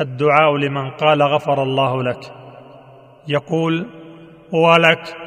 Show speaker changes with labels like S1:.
S1: الدعاء لمن قال غفر الله لك. يقول ولك